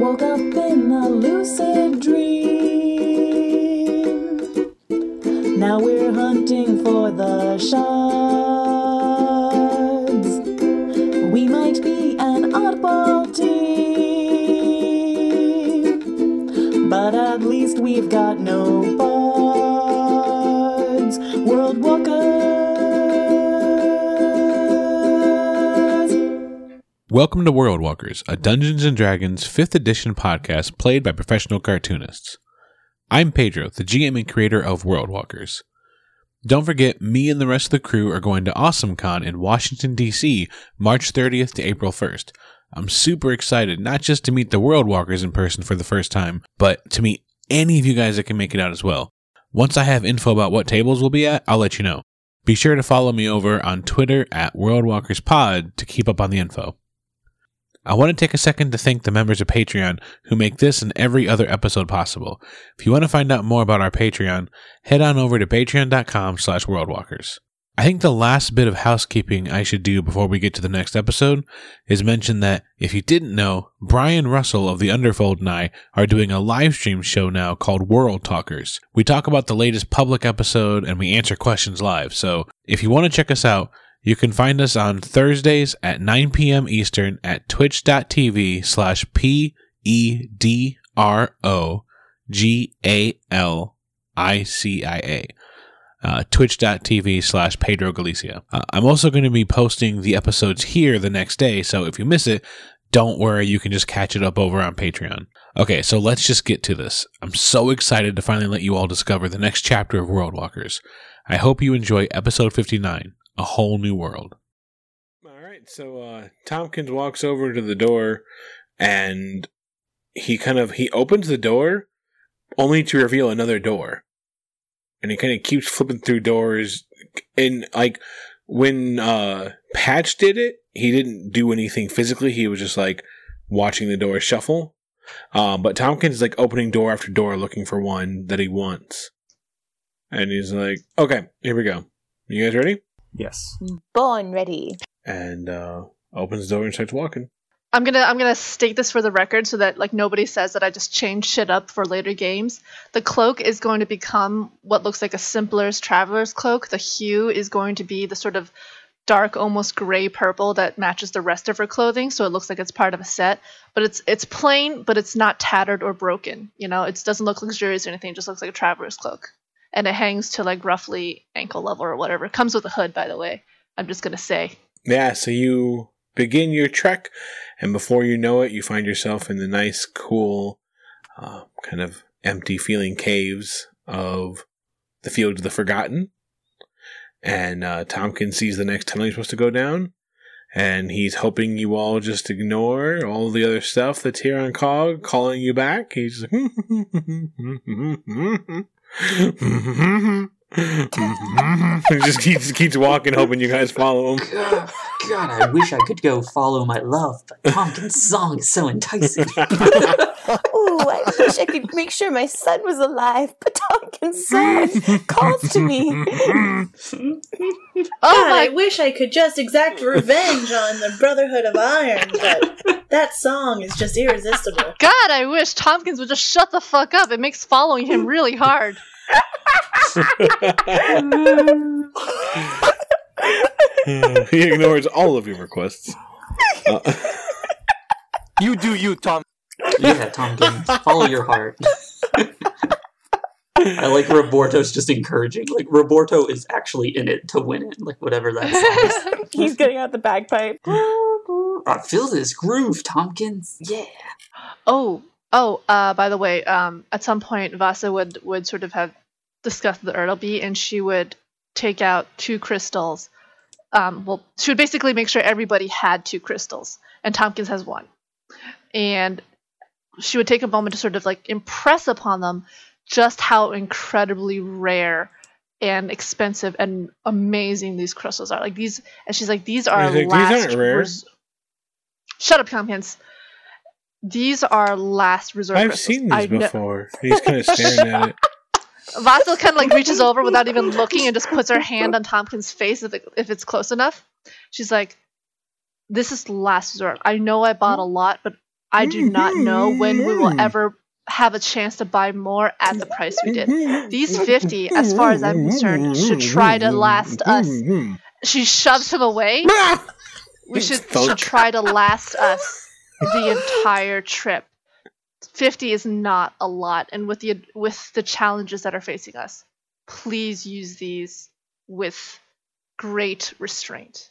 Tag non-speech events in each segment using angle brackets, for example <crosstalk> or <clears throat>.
Woke up in a lucid dream. Now we're hunting for the shards. We might be an oddball team, but at least we've got no Welcome to World Walkers, a Dungeons and Dragons 5th edition podcast played by professional cartoonists. I'm Pedro, the GM and creator of World Walkers. Don't forget, me and the rest of the crew are going to AwesomeCon in Washington, D.C., March 30th to April 1st. I'm super excited, not just to meet the World Walkers in person for the first time, but to meet any of you guys that can make it out as well. Once I have info about what tables we'll be at, I'll let you know. Be sure to follow me over on Twitter at WorldWalkersPod to keep up on the info. I want to take a second to thank the members of Patreon who make this and every other episode possible. If you want to find out more about our Patreon, head on over to patreon.com slash worldwalkers. I think the last bit of housekeeping I should do before we get to the next episode is mention that if you didn't know, Brian Russell of the Underfold and I are doing a live stream show now called World Talkers. We talk about the latest public episode and we answer questions live. So if you want to check us out, you can find us on Thursdays at 9 p.m. Eastern at twitch.tv slash P E D R O G A L I C I A. Uh, twitch.tv slash Pedro Galicia. Uh, I'm also going to be posting the episodes here the next day, so if you miss it, don't worry, you can just catch it up over on Patreon. Okay, so let's just get to this. I'm so excited to finally let you all discover the next chapter of World Walkers. I hope you enjoy episode 59 a whole new world. All right, so uh, Tompkins walks over to the door, and he kind of he opens the door, only to reveal another door, and he kind of keeps flipping through doors. And like when uh, Patch did it, he didn't do anything physically. He was just like watching the door shuffle. Um, but Tompkins is like opening door after door, looking for one that he wants. And he's like, "Okay, here we go. You guys ready?" Yes. Born ready. and uh, opens the door and starts walking. I'm gonna I'm gonna state this for the record so that like nobody says that I just changed shit up for later games. The cloak is going to become what looks like a simpler's traveler's cloak. The hue is going to be the sort of dark, almost gray purple that matches the rest of her clothing, so it looks like it's part of a set. But it's it's plain, but it's not tattered or broken. You know, it doesn't look luxurious or anything. It just looks like a traveler's cloak, and it hangs to like roughly ankle level or whatever. It comes with a hood, by the way. I'm just gonna say. Yeah, so you begin your trek, and before you know it, you find yourself in the nice, cool, uh, kind of empty feeling caves of the Field of the Forgotten. And uh, Tompkins sees the next tunnel you're supposed to go down, and he's hoping you all just ignore all the other stuff that's here on Cog calling you back. He's like, <laughs> <laughs> he just keeps keeps walking, hoping you guys follow him. God, God, I wish I could go follow my love, but Tompkins' song is so enticing. <laughs> Oh, I wish I could make sure my son was alive, but Tompkins' song calls to me. Oh God, I wish I could just exact revenge on the Brotherhood of Iron, but that song is just irresistible. God, I wish Tompkins would just shut the fuck up. It makes following him really hard. <laughs> he ignores all of your requests. Uh, <laughs> You do you, Tom. yeah, Tompkins, follow your heart. I like Roberto's just encouraging. Like Roberto is actually in it to win it. Like whatever that is. <laughs> He's getting out the bagpipe. I feel this groove, Tompkins. Yeah. Oh, oh, uh, by the way, um, at some point Vasa would, would sort of have discussed the Ertleby and she would take out two crystals. Um, well, she would basically make sure everybody had two crystals, and Tompkins has one. And she would take a moment to sort of like impress upon them just how incredibly rare and expensive and amazing these crystals are. Like these, and she's like, these are like, "These aren't rare." res- Shut up, Tompkins. These are last resort. I've crystals. seen these kn- before. He's kind of staring at it. <laughs> Vasil kind of like reaches over without even looking and just puts her hand on Tompkins' face if, it, if it's close enough. She's like, "This is last resort. I know I bought a lot, but I do not know when we will ever have a chance to buy more at the price we did. These 50, as far as I'm concerned, should try to last us. She shoves him away. <laughs> We should, should try to last us the entire trip. 50 is not a lot and with the with the challenges that are facing us, please use these with great restraint.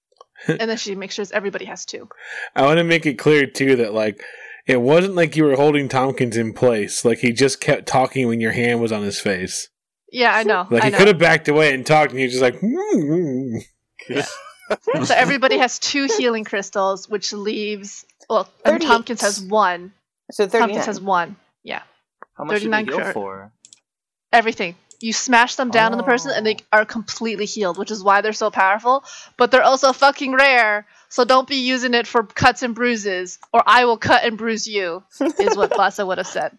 <laughs> and then she makes sure everybody has two. I want to make it clear too that like it wasn't like you were holding Tompkins in place. Like he just kept talking when your hand was on his face. Yeah, I know. Like I he know. could have backed away and talked, and he was just like. "Hmm." <laughs> So everybody has two healing crystals, which leaves well, and Tompkins has one. So 39. Tompkins has one. Yeah, How much did 39 we heal cur- for? everything. You smash them down on the person, and they oh. are completely healed, which is why they're so powerful. But they're also fucking rare, so don't be using it for cuts and bruises, or I will cut and bruise you. Is what <laughs> Vasa would have said.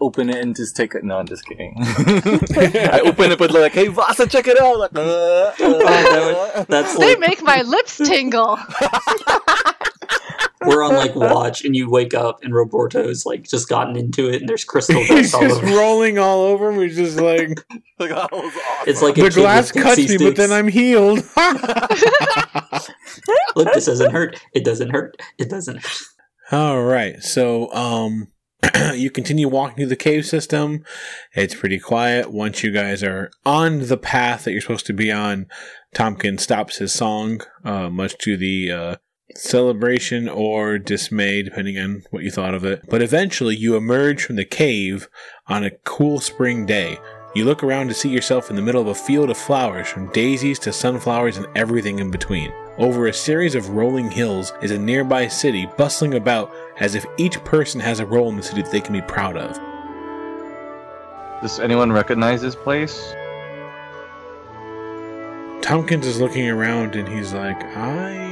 Open it and just take it. No, I'm just kidding. <laughs> I open it but like, "Hey, Vasa, check it out!" Like, uh, uh, <laughs> that's They like make my lips tingle. We're on like watch, and you wake up, and Roberto's like just gotten into it, and there's crystal He's <laughs> dust all just over. rolling all over him. He's just like <laughs> like, that was awesome. It's like a the kid with glass cuts pixie me, but then. I'm healed. <laughs> Look, this doesn't hurt. It doesn't hurt. It doesn't. hurt. All right. So, um, <clears throat> you continue walking through the cave system. It's pretty quiet. Once you guys are on the path that you're supposed to be on, Tompkins stops his song, uh, much to the, uh, celebration or dismay, depending on what you thought of it. But eventually you emerge from the cave on a cool spring day. You look around to see yourself in the middle of a field of flowers, from daisies to sunflowers and everything in between. Over a series of rolling hills is a nearby city bustling about as if each person has a role in the city that they can be proud of. Does anyone recognize this place? Tompkins is looking around and he's like, I.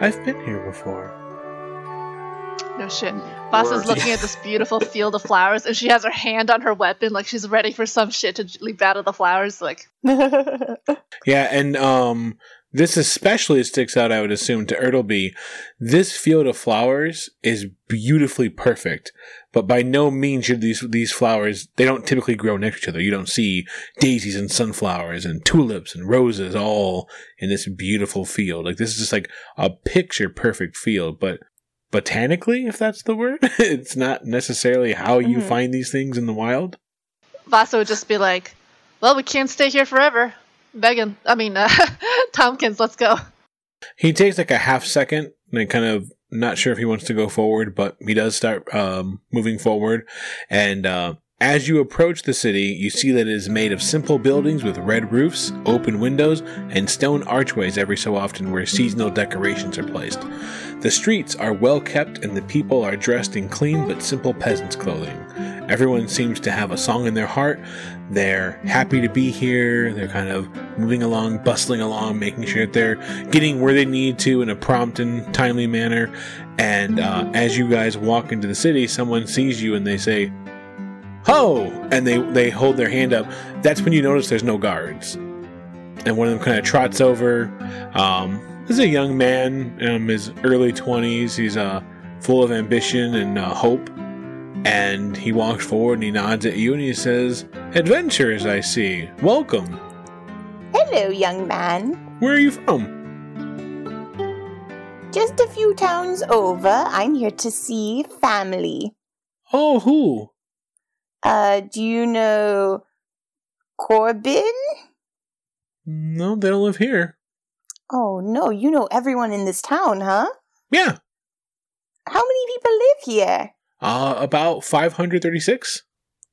I've been here before. No shit. Vasa's Word. looking at this beautiful <laughs> field of flowers, and she has her hand on her weapon, like she's ready for some shit to leap out of the flowers. Like, <laughs> Yeah, and um, this especially sticks out, I would assume, to Ertleby. This field of flowers is beautifully perfect, but by no means should these these flowers. They don't typically grow next to each other. You don't see daisies and sunflowers and tulips and roses all in this beautiful field. Like this is just like a picture perfect field, but. Botanically, if that's the word, <laughs> it's not necessarily how you Mhm. find these things in the wild. Vasa would just be like, well, we can't stay here forever. Megan, I mean, uh, <laughs> Tompkins, let's go. He takes like a half second and kind of not sure if he wants to go forward, but he does start um, moving forward. And uh, as you approach the city, you see that it is made of simple buildings with red roofs, open windows, and stone archways every so often where seasonal decorations are placed. The streets are well kept and the people are dressed in clean but simple peasants' clothing. Everyone seems to have a song in their heart. They're happy to be here. They're kind of moving along, bustling along, making sure that they're getting where they need to in a prompt and timely manner. And uh, as you guys walk into the city, someone sees you and they say, Ho! And they, they hold their hand up. That's when you notice there's no guards. And one of them kind of trots over. Um, this is a young man in his early 20s. He's uh, full of ambition and uh, hope. And he walks forward and he nods at you and he says, Adventures, I see. Welcome. Hello, young man. Where are you from? Just a few towns over. I'm here to see family. Oh, who? Uh, do you know Corbin? No, they don't live here. Oh no, you know everyone in this town, huh? Yeah. How many people live here? Uh, about 536?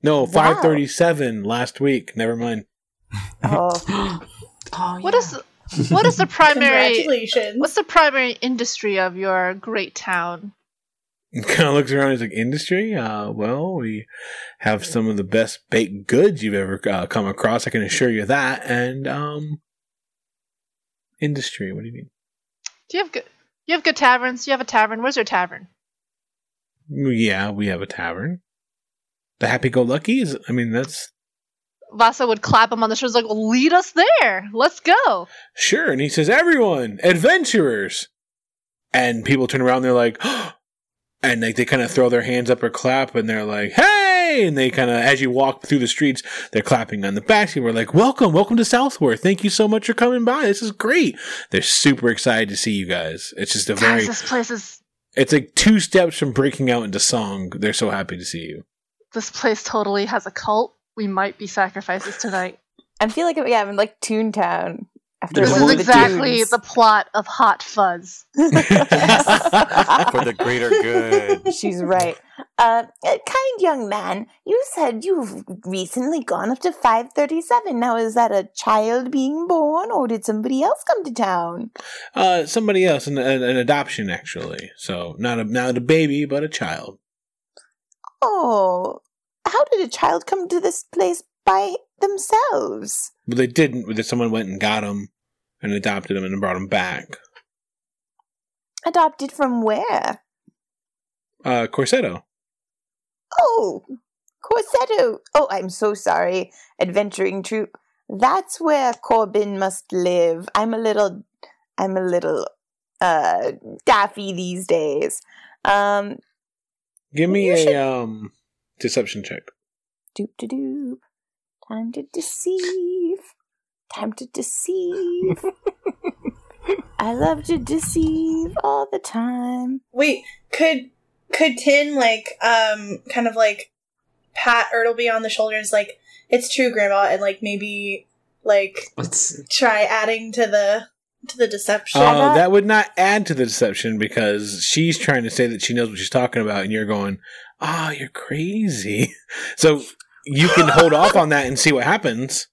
No, 537 last week. Never mind. <laughs> Oh, <gasps> Oh, What yeah. is what is the primary Congratulations. what's the primary industry of your great town? <laughs> kind of looks around. He's like, industry? Uh, well, we have some of the best baked goods you've ever uh, come across. I can assure you that. And, um, industry. What do you mean? Do you have good you have good taverns? You have a tavern. Where's your tavern? Yeah, we have a tavern. The Happy Go Luckies? I mean, that's Vasa would clap him on the shoulders like, lead us there. Let's go. sure. And he says, everyone, adventurers. And people turn around. They're like, <gasps> and like they kind of throw their hands up or clap, and they're like, "Hey!" And they kind of, as you walk through the streets, they're clapping on the back. And we're like, "Welcome, welcome to Southworth. Thank you so much for coming by. This is great." They're super excited to see you guys. It's just a very, this place is it's like two steps from breaking out into song. They're so happy to see you. this place totally has a cult. We might be sacrifices tonight. I feel like yeah, I'm in like Toontown. After This This is of the exactly tunes. the plot of Hot Fuzz. <laughs> For the greater good. She's right. Uh, uh, kind young man, you said you've recently gone up to 537. Now, is that a child being born, or did somebody else come to town? Uh, somebody else, an, an, an adoption actually. So not a not a baby, but a child. Oh, how did a child come to this place by themselves? Well, they didn't. Someone went and got him and adopted him and brought him back. Adopted from where? Uh, Corsetto. Oh, Corsetto. Oh, I'm so sorry. Adventuring troop. That's where Corbin must live. I'm a little, I'm a little, uh, daffy these days. Um, Give me a should- um deception check. doop de doop. Time to deceive. Time to deceive. <laughs> I love to deceive all the time. Wait, could could Tin like um kind of like pat Ertleby on the shoulders like it's true, Grandma, and like maybe like Let's try adding to the to the deception. Uh, that would not add to the deception because she's trying to say that she knows what she's talking about, and you're going, "Ah, you're crazy." <laughs> So you can hold off on that and see what happens.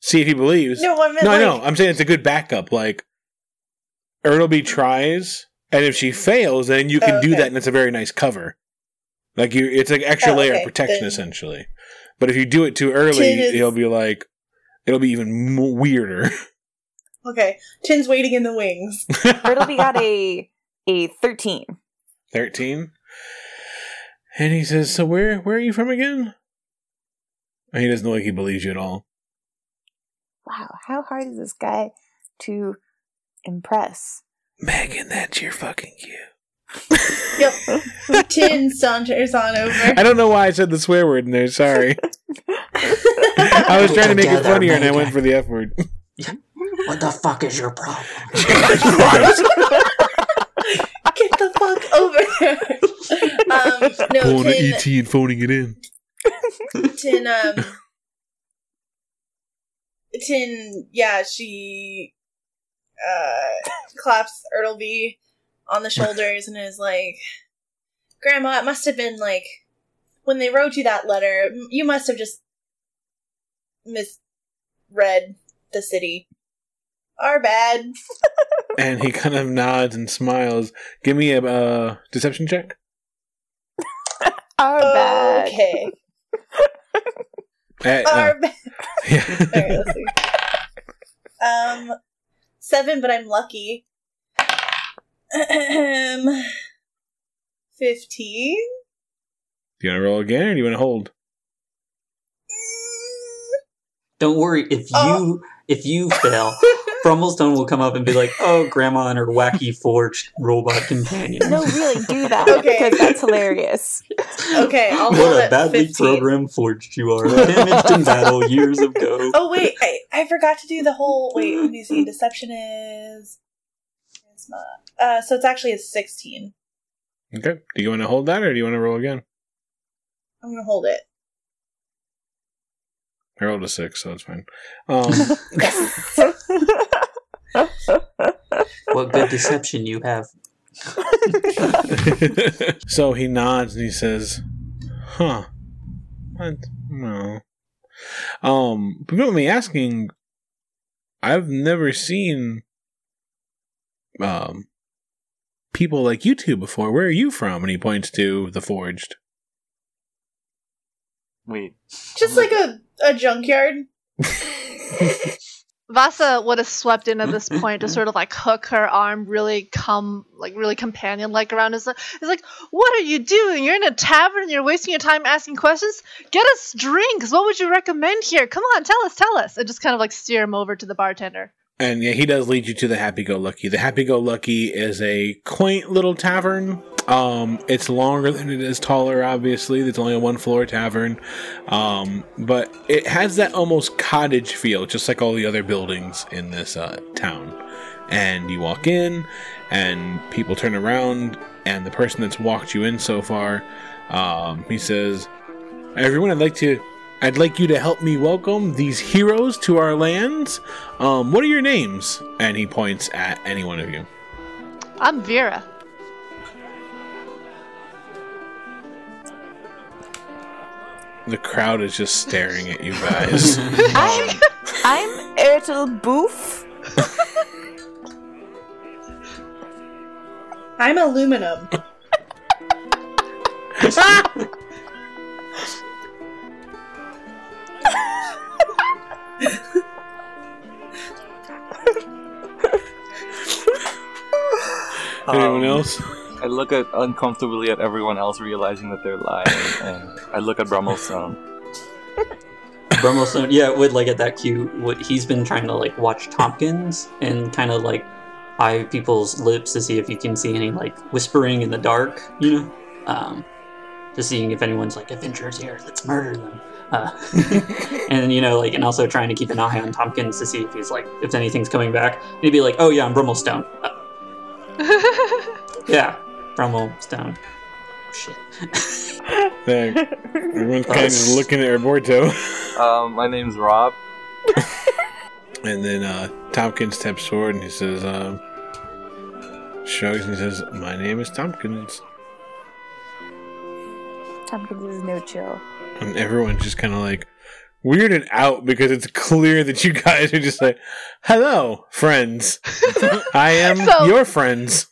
See if he believes. no, I meant no, I like, know. I'm saying it's a good backup. Like Ertleby tries, and if she fails, then you can Oh, do that, and it's a very nice cover. Like you, it's an extra Oh, layer okay, of protection, then- essentially. But if you do it too early, Tin is- it'll be like it'll be even weirder. <laughs> Okay, Tin's waiting in the wings. <laughs> Bertleby got a a thirteen. 13 and he says so where where are you from again and he doesn't look like he believes you at all Wow, how hard is this guy to impress? Megan that's your fucking cue Yep. <laughs> Tin saunters on over. i don't know why i said the swear word in there sorry <laughs> i was trying to make it Together, funnier and i Megan. went for the f word What the fuck is your problem? <laughs> Get the fuck over there. Um, no, pulling Tin, an et and phoning it in Tin, um, Tin, yeah, she, uh, claps Ertleby on the shoulders and is like, Grandma, it must have been like, when they wrote you that letter, you must have just misread the city. Our bad. <laughs> and he kind of nods and smiles give me a uh, deception check <laughs> Our bad. Okay. Uh, <laughs> uh, Our bad. yeah. Alright, let's see. Um, seven, but I'm lucky. Um, fifteen. do you want to roll again or do you want to hold Don't worry, if you Oh. if you <laughs> fail, Brummelstone will come up and be like, "Oh, Grandma and her wacky forged robot companion." No, really, do that <laughs> Okay. because that's hilarious. Okay, I'll What a badly 15. programmed forged you are, damaged in battle years ago. <laughs> Oh wait, I, I forgot to do the whole. Wait, let me see. Deception is. charisma. Uh, so it's actually a sixteen. okay do you want to hold that or do you want to roll again I'm gonna hold it. I rolled a six, so it's fine. Um, <laughs> What good deception you have. <laughs> so he nods and he says, "Huh? What? No. Um, people me asking. I've never seen um people like you two before. Where are you from?" And he points to the forged. Wait. Just like a a junkyard. <laughs> Vasa would have swept in at this <laughs> point to sort of like hook her arm really come like really companion like around his It's like, what are you doing? You're in a tavern and you're wasting your time asking questions? Get us drinks. What would you recommend here? Come on, tell us, tell us. And just kind of like steer him over to the bartender. And yeah, he does lead you to the Happy Go Lucky. The Happy Go Lucky is a quaint little tavern Um, it's longer than it is taller. Obviously, it's only a one floor tavern, um, but it has that almost cottage feel, just like all the other buildings in this uh, town. And you walk in, and people turn around, and the person that's walked you in so far, um, he says, "Everyone, I'd like to." I'd like you to help me welcome these heroes to our lands. Um, what are your names? And he points at any one of you. I'm Vera. The crowd is just staring at you guys. <laughs> I'm I'm Ertel Boof. I'm aluminum. Anyone Um, else? I look at uncomfortably at everyone else, realizing that they're lying, and I look at Brummelstone. <laughs> Brummelstone, yeah, would like at that cue, what he's been trying to like watch Tompkins and kind of like eye people's lips to see if you can see any like whispering in the dark, you know, um, just seeing if anyone's like adventurers here, let's murder them. Uh, <laughs> and you know, like, and also trying to keep an eye on Tompkins to see if he's like, if anything's coming back. He'd be like, "Oh yeah, I'm Brummelstone." Uh, <laughs> yeah, Brummelstone. Oh, shit. Everyone's kind of looking at Roberto. Um, my name's Rob. <laughs> And then uh, Tompkins steps forward and he says, um, shrugs and he says, My name is Tompkins. Tompkins is no chill. And everyone's just kind of like weirded out because it's clear that you guys are just like, Hello, friends. <laughs> I am So- your friends.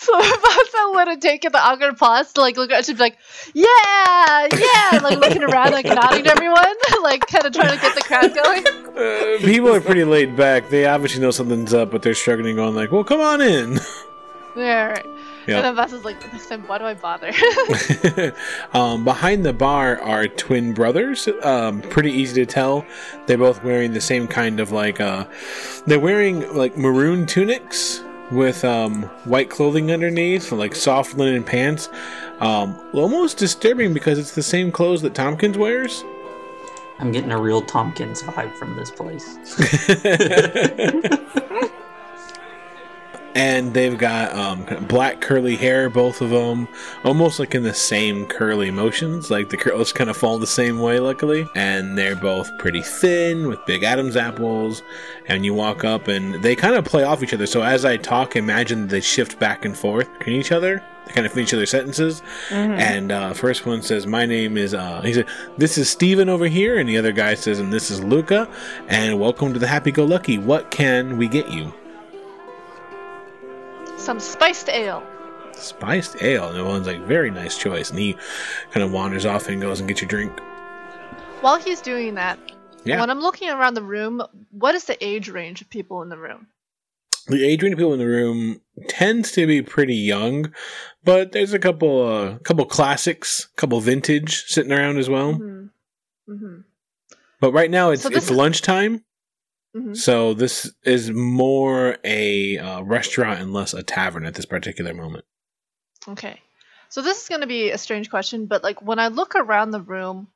<laughs> So if Vasa would have taken the awkward pause to like look at she'd be like, Yeah, yeah, like looking around, like nodding to everyone, <laughs> like kind of trying to get the crowd going. Uh, <laughs> people are pretty laid back. They obviously know something's up, but they're struggling, going like, "Well, come on in." Yeah, right. Yeah. And then Vasa's like, next time, why do I bother? um, behind the bar are twin brothers. Um, pretty easy to tell. They're both wearing the same kind of like. Uh, they're wearing like maroon tunics with um, white clothing underneath, like soft linen pants. Um, almost disturbing because it's the same clothes that Tompkins wears. I'm getting a real Tompkins vibe from this place. <laughs> <laughs> and they've got um, black curly hair, both of them, almost like in the same curly motions. Like the curls kind of fall the same way, luckily. And they're both pretty thin with big Adam's apples. And you walk up, and they kind of play off each other. So as I talk, imagine they shift back and forth between each other. They kind of finish each other's sentences. And uh, first one says, "My name is," uh, he said, "This is Steven over here," and the other guy says, "And this is Luca." And welcome to the Happy Go Lucky. What can we get you? Some spiced ale. spiced ale. And everyone's like, very nice choice. And he kind of wanders off and goes and gets your drink. While he's doing that, Yeah. when I'm looking around the room, what is the age range of people in the room? The age range of people in the room tends to be pretty young, but there's a couple, uh, couple classics, couple vintage sitting around as well. Mm-hmm. Mm-hmm. But right now it's So it's is- lunchtime, Mm-hmm. so this is more a uh, restaurant and less a tavern at this particular moment. Okay. So this is going to be a strange question, but like when I look around the room,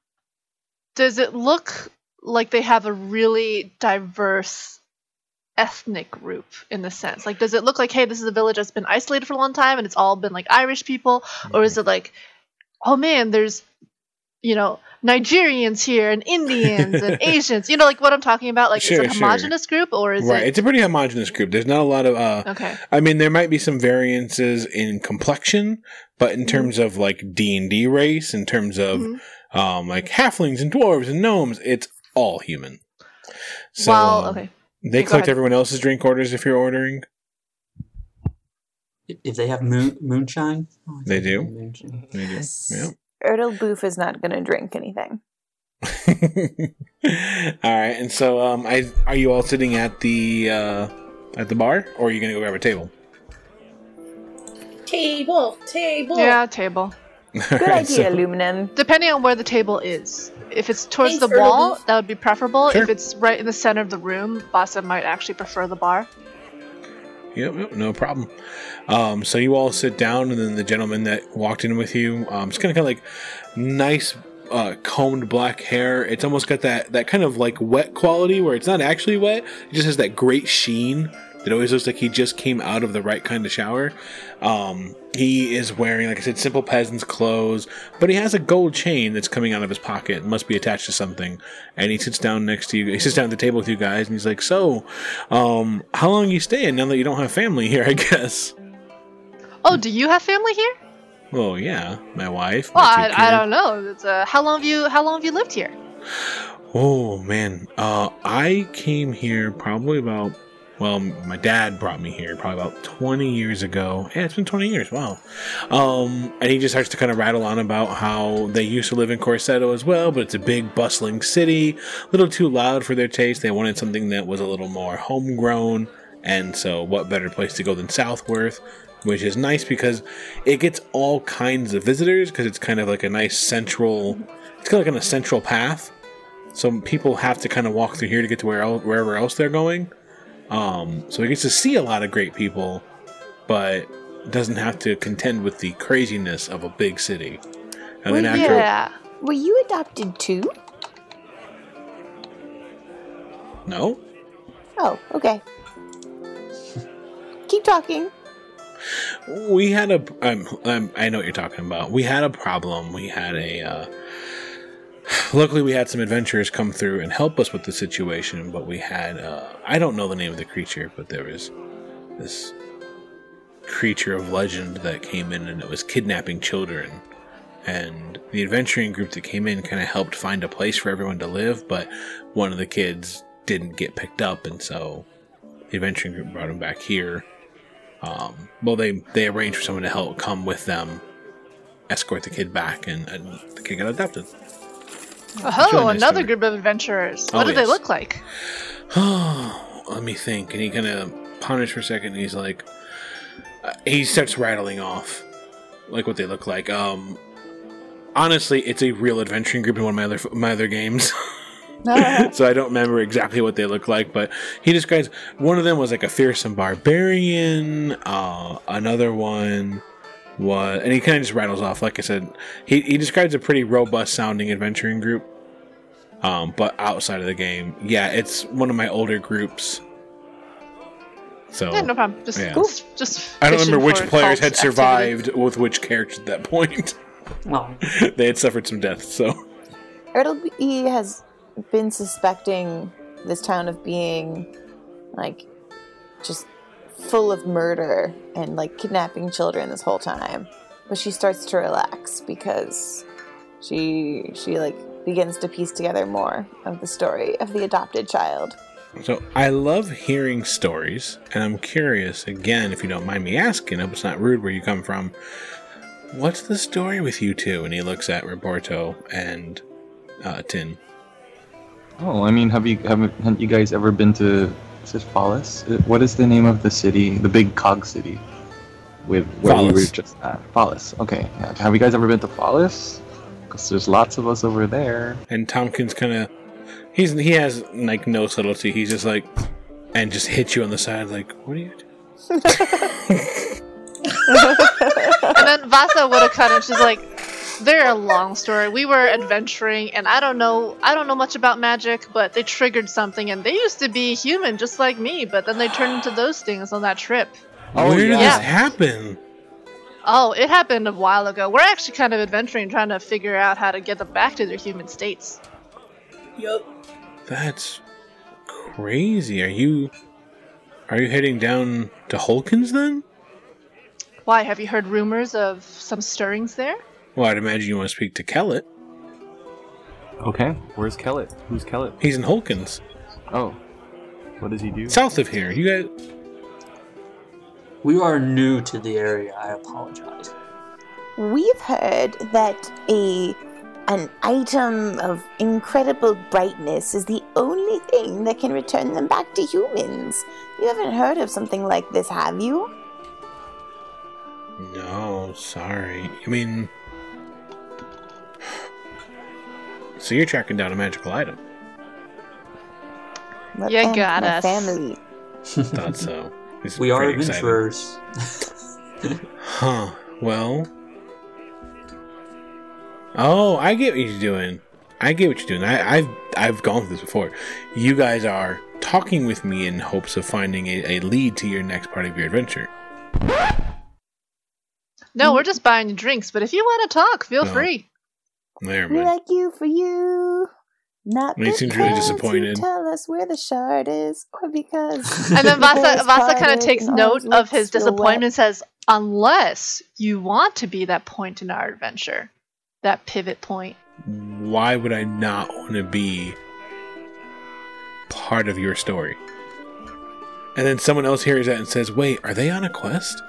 does it look like they have a really diverse ethnic group in the sense? Like does it look like hey, this is a village that's been isolated for a long time and it's all been like Irish people or is it like oh man, there's you know, Nigerians here and Indians and <laughs> Asians. You know like what I'm talking about? Like Sure, is it a sure. homogenous group or is right, it it's a pretty homogenous group. There's not a lot of uh, Okay. I mean, there might be some variances in complexion, but in terms of like D and D race, in terms of Mhm. um, like halflings and dwarves and gnomes, it's all human. So well, um, okay. they Go collect ahead. everyone else's drink orders if you're ordering. If they have moon, moonshine, oh, They do? Moonshine. They do. Yeah. Ertel Boof is not going to drink anything. <laughs> all right, and so um, I are you all sitting at the uh, at the bar, or are you gonna go grab a table? Table, table. Yeah, table. Good Alright, idea, so- Luminon. Depending on where the table is. If it's towards Thanks, the wall, Ertl. that would be preferable. Sure. If it's right in the center of the room, Vasa might actually prefer the bar. Yep, yep, no problem. Um, so you all sit down, and then the gentleman that walked in with you, um, it's kind of kind of like nice uh, combed black hair. It's almost got that that kind of like wet quality where it's not actually wet. It just has that great sheen. It always looks like he just came out of the right kind of shower. Um, he is wearing, like I said, simple peasant's clothes, but he has a gold chain that's coming out of his pocket. It must be attached to something. And he sits down next to you. He sits down at the table with you guys, and he's like, "So, um, how long you staying now that you don't have family here? <laughs> I guess." Oh, do you have family here? Well, yeah, my wife. Well, my I, I don't know. It's, uh, how long have you How long have you lived here? Oh man, uh, I came here probably about. Well, my dad brought me here probably about 20 years ago. Yeah, it's been 20 years. Wow. Um, and he just starts to kind of rattle on about how they used to live in Corsetto as well, but it's a big, bustling city, a little too loud for their taste. They wanted something that was a little more homegrown. And so, what better place to go than Southworth? Which is nice because it gets all kinds of visitors because it's kind of like a nice central. It's kind of like on a central path so people have to kind of walk through here to get to where wherever else they're going. Um, so he gets to see a lot of great people, but doesn't have to contend with the craziness of a big city. And then Well, after, Yeah. Were you adopted too? no, Oh, okay. Keep talking. we had a. Um, um, I know what you're talking about. We had a problem. We had a. Uh, luckily, we had some adventurers come through and help us with the situation. But we had. Uh, I don't know the name of the creature, but there was this creature of legend that came in and it was kidnapping children. And the adventuring group that came in kind of helped find a place for everyone to live, but one of the kids didn't get picked up, and so the adventuring group brought him back here. Um, well, they they arranged for someone to help come with them, escort the kid back, and, and the kid got adopted. Oh, another group of adventurers. Oh, What do they look like? Oh, <sighs> let me think. And he kind of ponders for a second. And he's like, uh, he starts rattling off, like what they look like. Um, honestly, it's a real adventuring group in one of my other my other games. <laughs> so I don't remember exactly what they look like, but he describes one of them was like a fearsome barbarian. Uh, another one was, and he kind of just rattles off. Like I said, he he describes a pretty robust sounding adventuring group. Um, but outside of the game, yeah, it's one of my older groups. So Yeah, no problem. Just, Yeah. just, just I don't remember which players cult had activity. survived with which character at that point. <laughs> Well, <laughs> they had suffered some deaths, so Ertleby has been suspecting this town of being like just full of murder and like kidnapping children this whole time. But she starts to relax because she she like begins to piece together more of the story of the adopted child. So I love hearing stories, and I'm curious again, if you don't mind me asking. I hope it's not rude where you come from. What's the story with you two? And he looks at Roberto and uh, Tin. Oh, I mean, have you haven't, haven't you guys ever been to is it Fallis? Uh, What is the name of the city, the big cog city, with where we were just at? Fallis. Okay. Yeah. Have you guys ever been to Fallis? Because there's lots of us over there. And Tompkins kind of he's he has like no subtlety. He's just like and just hits you on the side like, what are you? doing? <laughs> And then Vasa would have cut him. she's like, "They're a long story. We were adventuring, and I don't know, I don't know much about magic, but they triggered something, and they used to be human just like me, but then they turned into those things on that trip. Oh, Where did yeah. this happen? Oh, it happened a while ago. We're actually kind of adventuring, trying to figure out how to get them back to their human states. Yup. That's crazy. Are you are you heading down to Holkins then? Why? Have you heard rumors of some stirrings there? Well, I'd imagine you want to speak to Kellett. Okay. Where's Kellett? Who's Kellett? He's in Holkins, Oh. What does he do? south of here. You guys, we are new to the area. I apologize. We've heard that a an item of incredible brightness is the only thing that can return them back to humans. You haven't heard of something like this, have you? no, sorry. I mean, so you're tracking down a magical item. Well, You and got my us. family. <laughs> Thought so. He's We are pretty excited. adventurers. <laughs> Huh. Well. Oh, I get what you're doing. I get what you're doing. I, I've I've gone through this before. You guys are talking with me in hopes of finding a, a lead to your next part of your adventure. No, we're just buying you drinks, but if you want to talk, feel No. free. There, We like you for you. Not He seems really because disappointed. You tell us where the shard is, or because. <laughs> And then the Vasa, Vasa kind of takes note of his disappointment and says, Unless you want to be that point in our adventure, that pivot point. Why would I not want to be part of your story? And then someone else hears that and says, "Wait, are they on a quest?"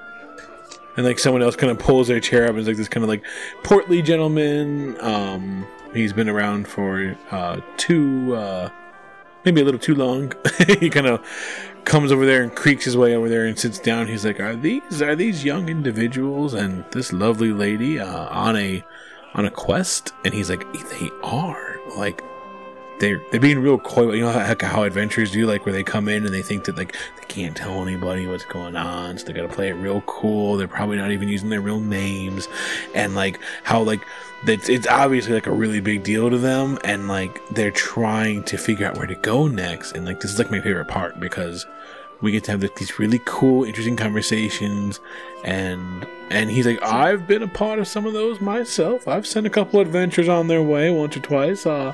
And like someone else kind of pulls their chair up and is like this kind of like portly gentleman. Um, he's been around for uh, two, uh, maybe a little too long. <laughs> he kind of comes over there and creaks his way over there and sits down. He's like, "Are these are these young individuals and this lovely lady uh, on a on a quest?" And he's like, "They are like." They're, they're being real coy, you know how, how adventurers do, like where they come in and they think that like they can't tell anybody what's going on, so they gotta play it real cool. They're probably not even using their real names, and like how like it's it's obviously like a really big deal to them, and like they're trying to figure out where to go next. And like this is like my favorite part because we get to have these really cool, interesting conversations, and and he's like, I've been a part of some of those myself. I've sent a couple adventures on their way once or twice. Uh,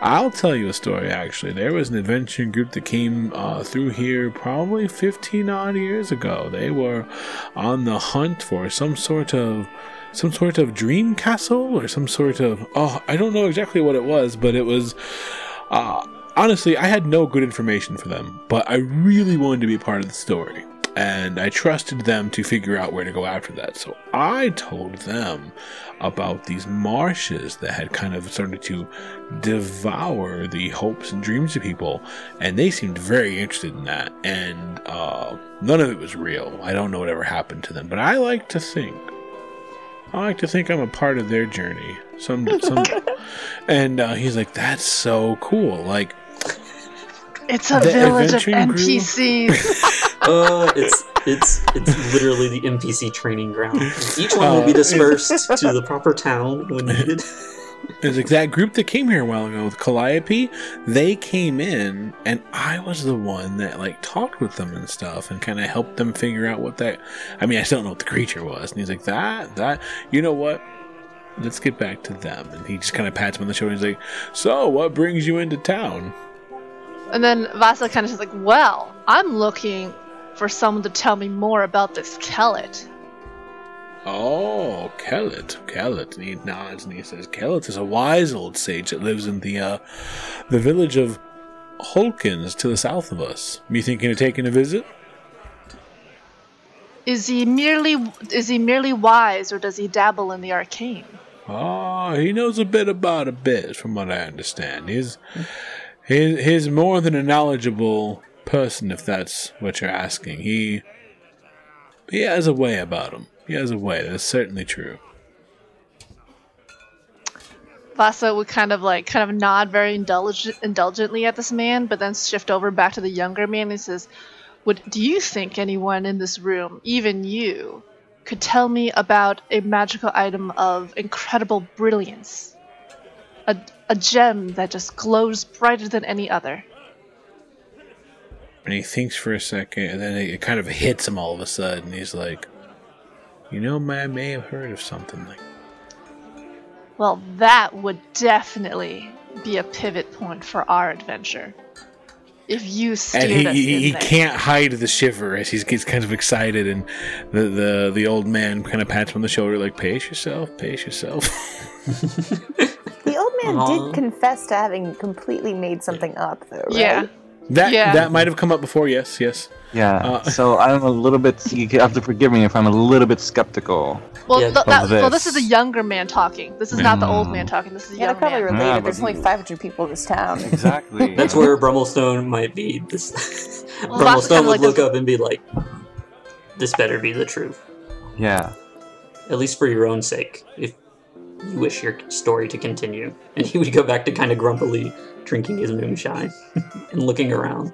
I'll tell you a story. Actually, there was an adventure group that came uh, through here probably 15 odd years ago. They were on the hunt for some sort of some sort of dream castle or some sort of oh I don't know exactly what it was, but it was. Uh, honestly, I had no good information for them, but I really wanted to be part of the story. And I trusted them to figure out where to go after that. So I told them about these marshes that had kind of started to devour the hopes and dreams of people. And they seemed very interested in that. And uh, none of it was real. I don't know what ever happened to them. But I like to think. I like to think I'm a part of their journey. Some, some, <laughs> and uh, he's like, "That's so cool!" Like, It's a The village of NPCs. <laughs> Uh, it's it's it's literally the NPC training ground. Each one will be Uh, dispersed to the proper town when needed. <laughs> It's like that group that came here a while ago with Calliope. They came in, and I was the one that like talked with them and stuff, and kind of helped them figure out what that. I mean, I still don't know what the creature was, and he's like, "That, that, you know what? Let's get back to them." And he just kind of pats him on the shoulder. and He's like, "So, what brings you into town?" And then Vasa kind of says, like, Well, I'm looking for someone to tell me more about this Kellet. Oh, Kellet, Kellet. And he nods and he says, Kellet is a wise old sage that lives in the uh, the village of Holkins to the south of us. You thinking of taking a visit? Is he merely is he merely wise, or does he dabble in the arcane? Ah, he knows a bit about a bit, from what I understand. He's he's, he's more than a knowledgeable person, if that's what you're asking. He he has a way about him. He has a way. That's certainly true. Vasa would kind of like kind of nod very indulgent, indulgently at this man, but then shift over back to the younger man and says, "Would do you think anyone in this room, even you, could tell me about a magical item of incredible brilliance, a a gem that just glows brighter than any other?" And he thinks for a second, and then it kind of hits him all of a sudden. He's like, "You know, I may have heard of something like." Well, that would definitely be a pivot point for our adventure. If you steered And he, us he, in he there. can't hide the shiver as he gets kind of excited, and the, the the old man kind of pats him on the shoulder, like, "Pace yourself, pace yourself." <laughs> The old man did confess to having completely made something up, though, right? Yeah. that Yeah. that might have come up before. Yes, yes. Yeah. Uh, <laughs> so I'm a little bit. You have to forgive me if I'm a little bit skeptical. Well, Yeah, th- of that, well, this this. is a younger man talking. This is not the old Mm. man talking. This is the Yeah, they're young probably man. related. Yeah, There's only 500 people in this town. Exactly. <laughs> That's where Brummelstone might be. This <laughs> Well, Brummelstone would like look this- up and be like, "This better be the truth, Yeah. at least for your own sake, if you wish your story to continue." And he would go back to kind of grumpily drinking his moonshine <laughs> and looking around.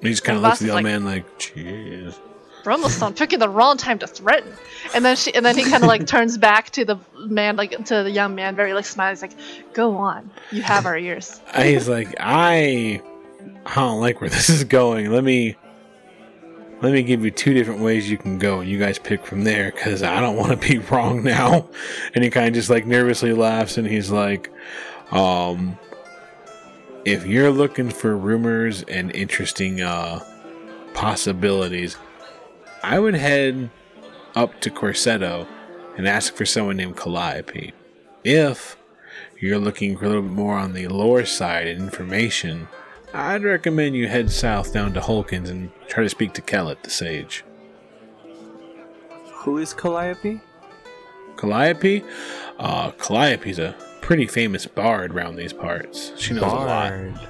He just kind of looks at the old like- man like, "Jeez." Brummelstone picking the wrong time to threaten. And then she and then he kind of like <laughs> turns back to the man like to the young man very like smiling. He's like, "Go on. You have our ears." He's like, I, I don't like where this is going. Let me, let me give you two different ways you can go, and you guys pick from there. Because I don't want to be <laughs> wrong now. And he kind of just like nervously laughs, and he's like, um, if you're looking for rumors and interesting uh possibilities, I would head up to Corsetto and ask for someone named Calliope. If you're looking for a little bit more on the lore side and information, I'd recommend you head south down to Holkins and try to speak to Kellet the Sage. Who is Calliope? Calliope? Uh, Calliope's a pretty famous bard around these parts. She knows a lot. Bard.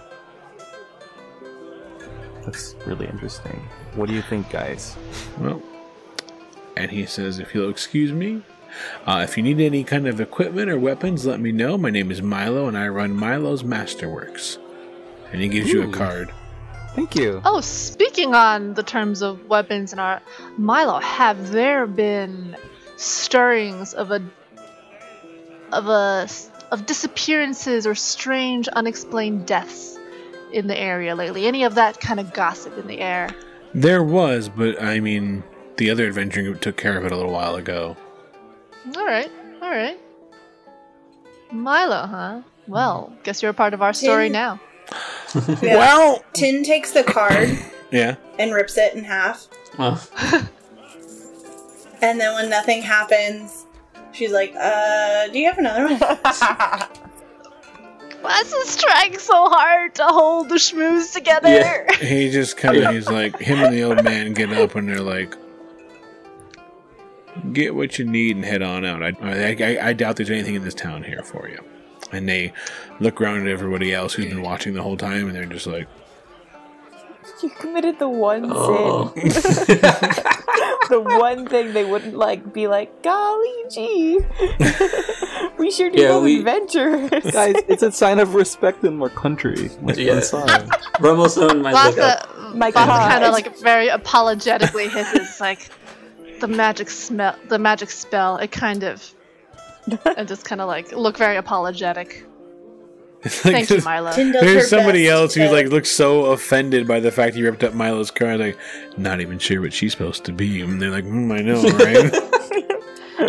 That's really interesting. What do you think, guys? Well, and he says, if you'll excuse me, uh, if you need any kind of equipment or weapons, let me know. My name is Milo, and I run Milo's Masterworks. And he gives you a card. Thank you. Oh, speaking on the terms of weapons and art, Milo, have there been stirrings of a of a of disappearances or strange unexplained deaths in the area lately? Any of that kind of gossip in the air? There was, but I mean, the other adventuring group took care of it a little while ago. All right, all right. Milo, huh? Well, guess you're a part of our story now. <laughs> Yeah. Well, Tin takes the card yeah. and rips it in half. Oh, And then when nothing happens, she's like, uh, do you have another one? <laughs> Why's is trying so hard to hold the schmooze together? Yeah. He just kind of, he's like, him and the old man get up and they're like, get what you need and head on out. I, I, I, I doubt there's anything in this town here for you. And they look around at everybody else who's been watching the whole time and they're just like, You committed the one Oh. sin. <laughs> <laughs> the one thing they wouldn't like be like, golly gee. <laughs> we sure do Yeah, love we- adventures. Guys, it's a sign of respect in our country. Like, Yeah. I'm sorry. Brummelstone might look My Vasa God. kind of like very apologetically hisses like the magic smell, the magic spell. It kind of, <laughs> and just kind of like look very apologetic. <laughs> it's like Thank you, Milo. Tin does her There's somebody best else who like looks so offended by the fact he ripped up Milo's car. Like, not even sure what she's supposed to be. And they're like, mm, I know, right? <laughs>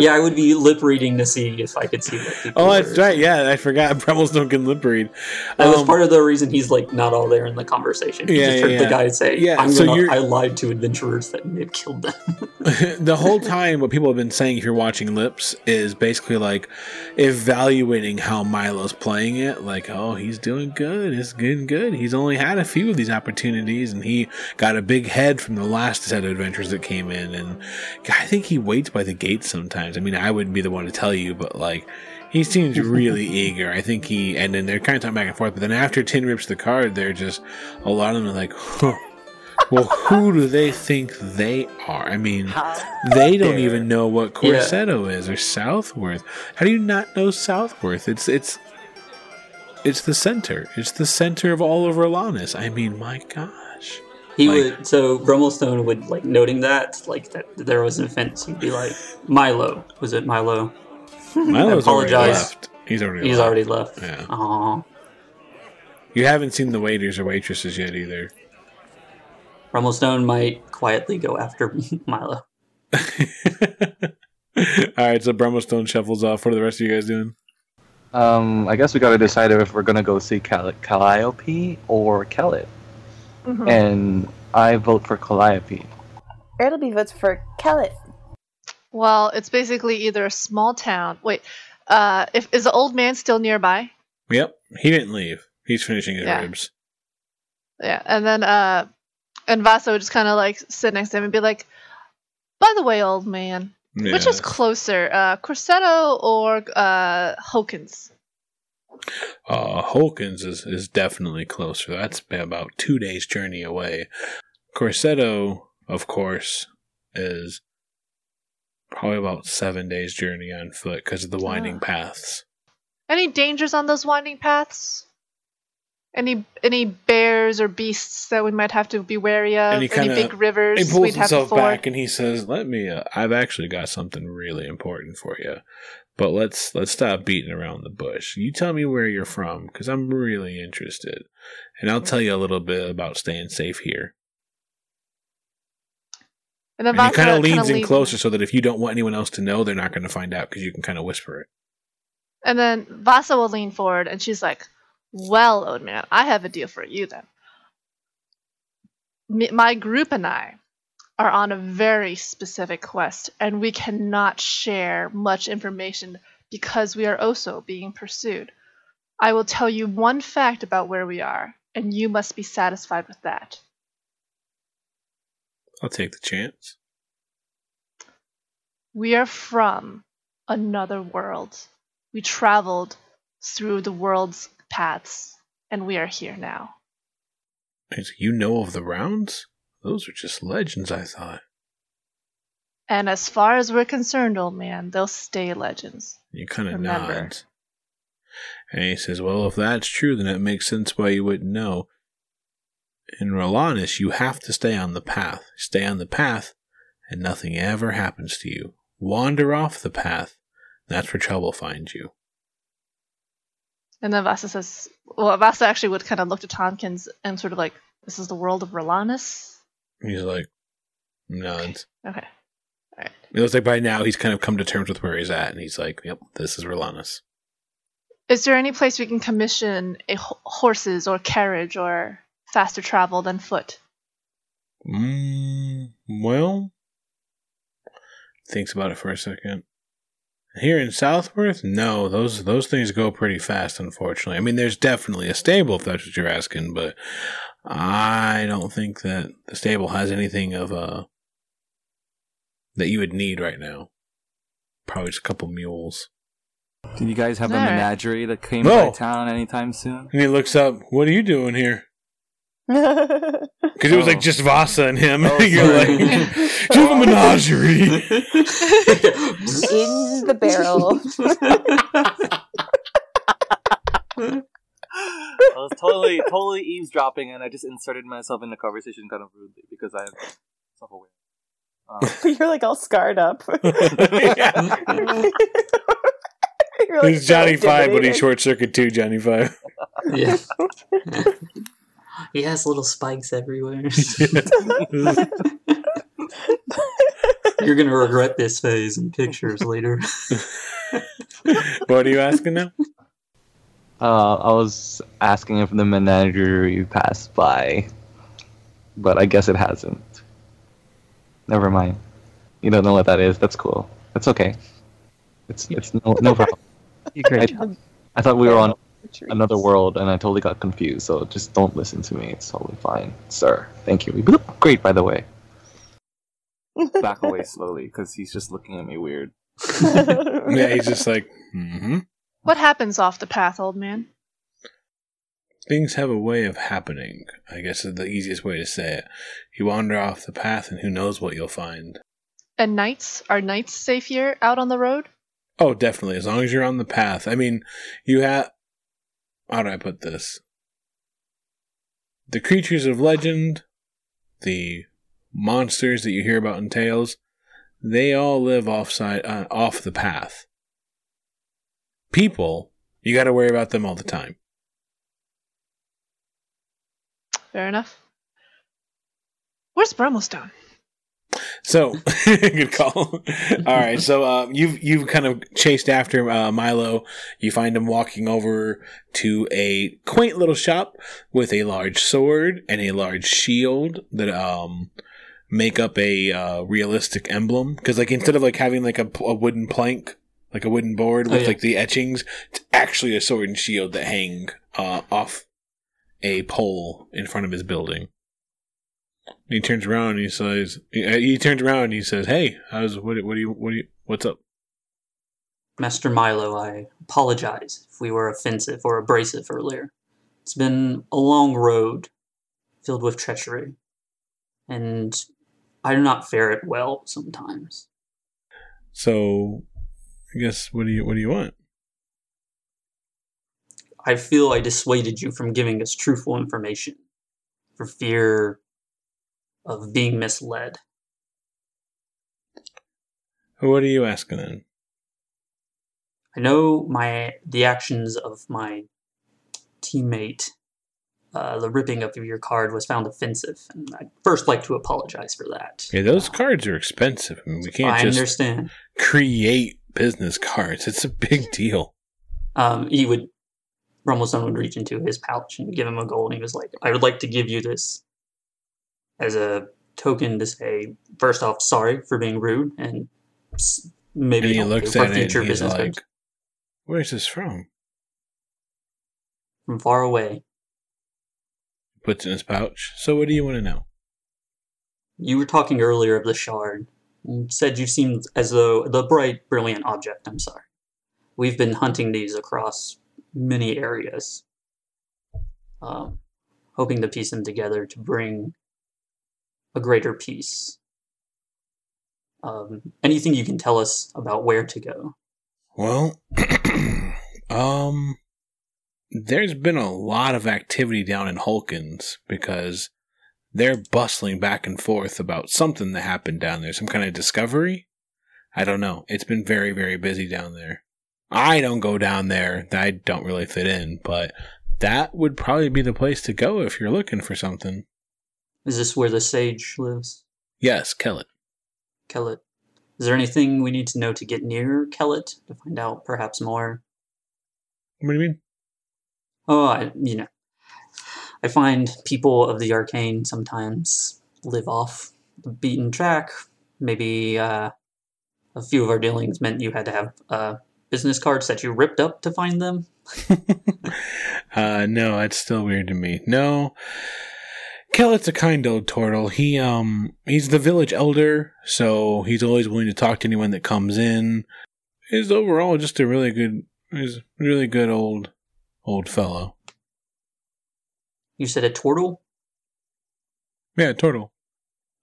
Yeah, I would be lip reading to see if I could see what people oh, were. that's right. Yeah, I forgot. <laughs> Brummelstone can lip read. That was Um, part of the reason he's like not all there in the conversation. He Yeah, just yeah, heard yeah. the guy say, Yeah, I'm so gonna, I lied to adventurers that may have killed them. <laughs> the whole time, what people have been saying, if you're watching Lips, is basically like evaluating how Milo's playing it. Like, oh, he's doing good. It's good, good. He's only had a few of these opportunities, and he got a big head from the last set of adventures that came in. And I think he waits by the gate sometimes. I mean, I wouldn't be the one to tell you, but like. He seems really <laughs> eager. I think he, and then they're kind of talking back and forth. But then after Tin rips the card, they're just a lot of them are like, huh, well, who do they think they are? I mean, they don't even know what Yeah. Corsetto is or Southworth. How do you not know Southworth? It's it's it's the center. It's the center of all of Erlanus. I mean, my gosh. He Like- would so Brummelstone would like noting that like that there was an offense. He'd be like Milo. Was it Milo? Milo's already apologize. left. He's already He's left. already left. Yeah. Aw. You haven't seen the waiters or waitresses yet either. Brummelstone might quietly go after <laughs> Milo. <laughs> all right, so Brummelstone shuffles off. What are the rest of you guys doing? Um, I guess we gotta decide if we're gonna go see Cal- Calliope or Kellet. Mhm. And I vote for Calliope. Ertleby votes for Kellet. Well, it's basically either a small town. Wait, uh, if is the old man still nearby? Yep, he didn't leave. He's finishing his Yeah. ribs. Yeah, and then uh, and Vasa would just kind of like sit next to him and be like, "By the way, old man, which is closer, uh, Corsetto or uh, Hokins?" Uh, Holkins is, is definitely closer. That's about two days' journey away. Corsetto, of course, is probably about seven days' journey on foot because of the winding Ah. paths. Any dangers on those winding paths? Any any bears or beasts that we might have to be wary of? Any big rivers He pulls we'd have to himself back and he says, "Let me. Uh, I've actually got something really important for you, but let's let's stop beating around the bush. You tell me where you're from, because I'm really interested, and I'll tell you a little bit about staying safe here." And then And he kind of leans in closer so that if you don't want anyone else to know, they're not going to find out because you can kind of whisper it. And then Vasa will lean forward and she's like, Well, old man, I have a deal for you then. Me, my group and I are on a very specific quest, and we cannot share much information because we are also being pursued. I will tell you one fact about where we are, and you must be satisfied with that. I'll take the chance. We are from another world. We traveled through the world's paths, and we are here now. You know of the rounds? Those are just legends, I thought. And as far as we're concerned, old man, they'll stay legends. You kind of nods. And he says, Well, if that's true, then it makes sense why you wouldn't know. In Rolanus, you have to stay on the path. Stay on the path, and nothing ever happens to you. Wander off the path, that's where trouble finds you. And then Vasa says, well, Vasa actually would kind of look to Tompkins and sort of like, this is the world of Rolanus? He's like, nods. Okay. It looks like by now he's kind of come to terms with where he's at, and he's like, Yep, this is Rolanus. Is there any place we can commission a ho- horses or carriage or faster travel than foot? Mm, well, thinks about it for a second. Here in Southworth, no, those those things go pretty fast. Unfortunately, I mean, there's definitely a stable if that's what you're asking, but I don't think that the stable has anything of a that you would need right now. Probably just a couple mules. Do you guys have a Alright. menagerie that came No. by town anytime soon? And he looks up. What are you doing here? <laughs> Because it was Oh. like just Vasa and him. Oh, <laughs> You're sorry. like, do you have a <laughs> menagerie? In the barrel. <laughs> I was totally, totally eavesdropping, and I just inserted myself in the conversation kind of rudely because I'm self-aware. Um, You're like all scarred up. Yeah. You're, like, He's Johnny so Five, but he's intimidated. short circuit too. Johnny Five. yeah. He has little spikes everywhere. <laughs> You're gonna regret this phase in pictures later. what are you asking now? Uh, I was asking if the menagerie passed by, but I guess it hasn't. Never mind. You don't know what that is. That's cool. That's okay. It's it's no no problem. <laughs> I. I thought we were on another world, and I totally got confused. So just don't listen to me. It's totally fine, sir. Thank you. You look great, by the way. <laughs> back away slowly because he's just looking at me weird. <laughs> Yeah, he's just like, mm-hmm. What happens off the path, old man? things have a way of happening. I guess is the easiest way to say it. You wander off the path, and who knows what you'll find. And nights? Are nights safe here out on the road? Oh, definitely. As long as you're on the path. I mean, you have. How do I put this? The creatures of legend, the monsters that you hear about in tales, they all live offside, uh, off the path. People, you got to worry about them all the time. Fair enough. Where's Brummelstone? So, <laughs> good call. All right, so um, you've you've kind of chased after uh, Milo. You find him walking over to a quaint little shop with a large sword and a large shield that um make up a uh, realistic emblem. Because like instead of like having like a, a wooden plank, like a wooden board Oh, with yeah. like the etchings, it's actually a sword and shield that hang uh, off a pole in front of his building. He turns around and he says, he, uh, he turns around and he says, "Hey, how's what? What do you? What do you? What's up?" Master Milo, I apologize if we were offensive or abrasive earlier. It's been a long road filled with treachery, and I do not fare it well sometimes. So, I guess what do you? What do you want? I feel I dissuaded you from giving us truthful information for fear of being misled. What are you asking then? I know my the actions of my teammate, uh, the ripping of your card was found offensive, and I'd first like to apologize for that. Yeah, those cards are expensive. I mean, we can't I just understand. create business cards. It's a big deal. Um, he would, Brummelstone would reach into his pouch and give him a gold, and he was like, "I would like to give you this as a token to say, first off, sorry for being rude, and maybe and he looks for at it future and business like, cards "Where's this from?" from far away." Puts it in his pouch. So, what do you want to know? You were talking earlier of the shard. You said you seemed as though the bright, brilliant object. I'm sorry. We've been hunting these across many areas, um, hoping to piece them together to bring a greater peace. Um, anything you can tell us about where to go? Well, <clears throat> um, there's been a lot of activity down in Hulkins because they're bustling back and forth about something that happened down there, some kind of discovery. I don't know. It's been very, very busy down there. I don't go down there. I don't really fit in, but that would probably be the place to go if you're looking for something. Is this where the sage lives? Yes, Kellet. Kellet. Is there anything we need to know to get near Kellet to find out perhaps more? What do you mean? Oh, I, you know, I find people of the arcane sometimes live off the beaten track. Maybe uh, a few of our dealings meant you had to have uh, business cards that you ripped up to find them. <laughs> uh, no, that's still weird to me. No, Kellet's a kind old turtle. He um he's the village elder, so he's always willing to talk to anyone that comes in. He's overall just a really good, he's a really good old old fellow. You said a turtle? Yeah, turtle.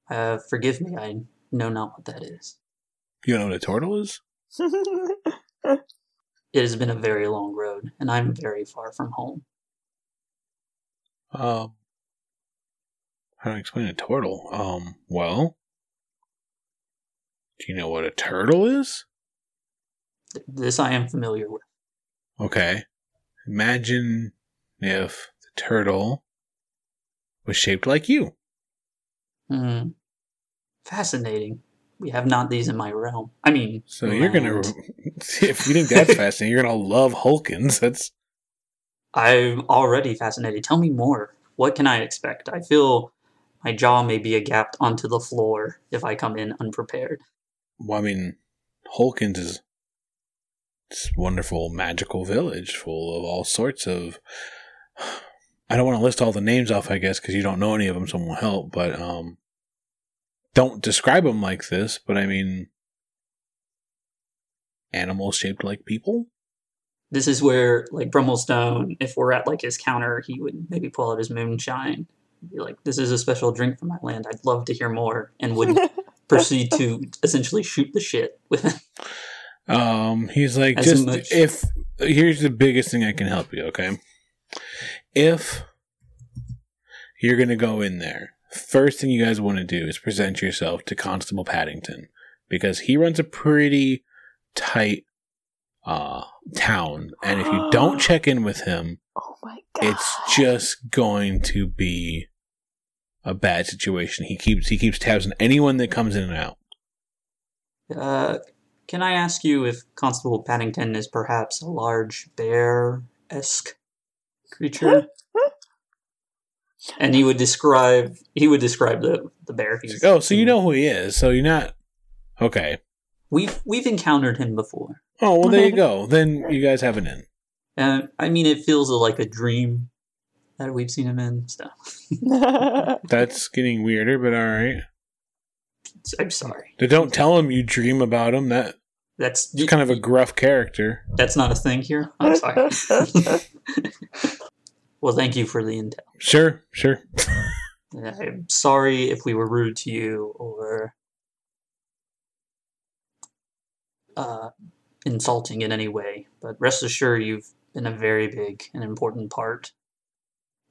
Uh, forgive me, I know not what that is. You know what a turtle is? <laughs> It has been a very long road, and I'm very far from home. Um, how do I explain a turtle? Um, well, do you know what a turtle is? This I am familiar with. Okay. Imagine if the turtle was shaped like you. Hmm. Fascinating. We have not these in my realm. I mean, So you're gonna, <laughs> if you think that's fascinating, you're gonna love Hulkins. That's I'm already fascinated. Tell me more. What can I expect? I feel my jaw may be agapped onto the floor if I come in unprepared. well, I mean, Hulkins is this wonderful magical village full of all sorts of. I don't want to list all the names off, I guess, because you don't know any of them, so it won't help. But um, don't describe them like this. But I mean, animals shaped like people. This is where, like, Brummelstone, if we're at, like, his counter, he would maybe pull out his moonshine. Be like, this is a special drink from my land. I'd love to hear more. And would <laughs> proceed to essentially shoot the shit with him. Um, he's like, As just much- if here's the biggest thing I can help you. Okay, if you're gonna go in there, first thing you guys want to do is present yourself to Constable Paddington because he runs a pretty tight uh town, and if you don't <gasps> check in with him, oh my god. it's just going to be a bad situation. He keeps he keeps tabs on anyone that comes in and out. Uh, can I ask you if Constable Paddington is perhaps a large bear esque creature? and he would describe he would describe the the bear. He's oh, so you know who he is. So you're not okay. we've we've encountered him before. Oh well, there you <laughs> go. Then you guys have an in. And I mean, it feels like a dream that we've seen him in. stuff. <laughs> That's getting weirder, but all right. I'm sorry. But don't tell him you dream about him. That That's it's kind of a gruff character. that's not a thing here. I'm sorry. <laughs> well, thank you for the intel. Sure, sure. I'm sorry if we were rude to you or uh, insulting in any way, but rest assured you've been a very big and important part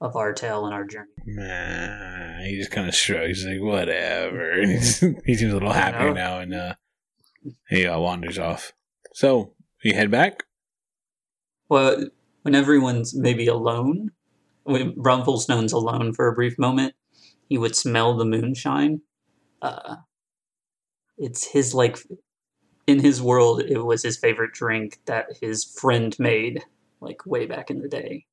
of our tale and our journey. Nah, he just kind of shrugs, like whatever. <laughs> <laughs> He seems a little happier now, and uh, he uh, wanders off. So you head back. Well, when everyone's maybe alone, when Brummelstone's alone for a brief moment, he would smell the moonshine. Uh, it's his like, in his world, it was his favorite drink that his friend made, like way back in the day,